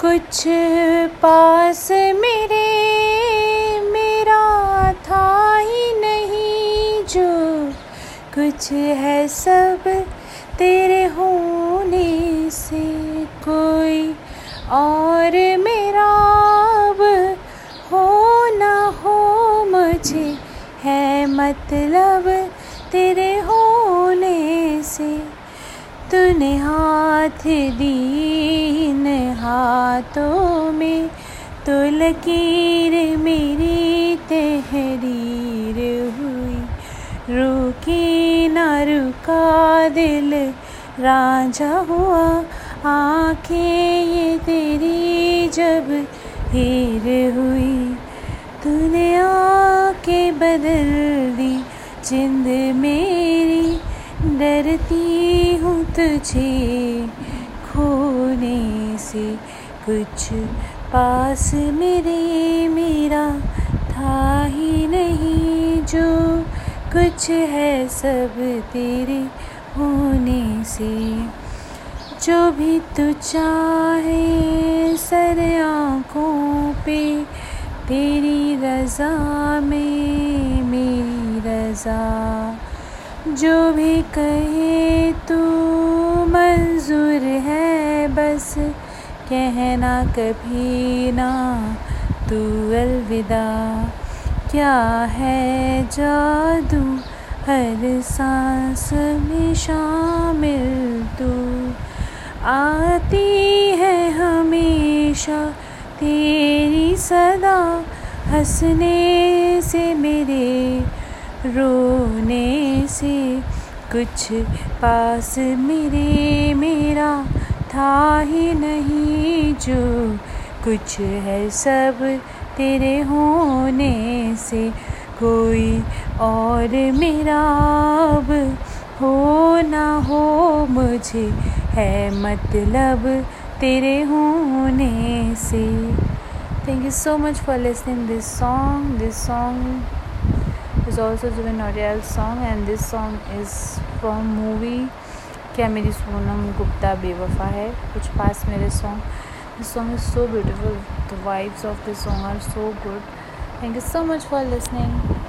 कुछ पास मेरे, मेरा था ही नहीं जो। कुछ है सब तेरे होने से, कोई और मेरा हो ना हो मुझे। है मतलब तेरे होने से, तूने हाथ दी हाथों में तो लकीर मेरी तहरीर हुई। रुकी ना रुका दिल राजा हुआ। आँखें ये तेरी जब हीर हुई। तूने आके बदल दी, जिंद मेरी डरती हूँ तुझे खोने से। कुछ पास मेरे मेरा था ही नहीं, जो कुछ है सब तेरे होने से। जो भी तू चाहे सर आँखों पे, तेरी रज़ा में मेरी रज़ा। जो भी कहे तू, मंजूर है बस कहना कभी ना, तू अलविदा। क्या है जादू? हर सांस में शामिल तू। आती है हमेशा तेरी सदा। हंसने से मेरे, रोने से कुछ पास मेरे, मेरा था ही नहीं जो कुछ है सब तेरे होने से। कोई और मेराब हो ना हो मुझे है मतलब तेरे होने से। Thank you so much for listening this song this song is also Jubin Nautiyal song and this song is from movie क्या मेरी सोनम गुप्ता बेवफा है। कुछ पास मेरे song this song is so beautiful the vibes of this song are so good thank you so much for listening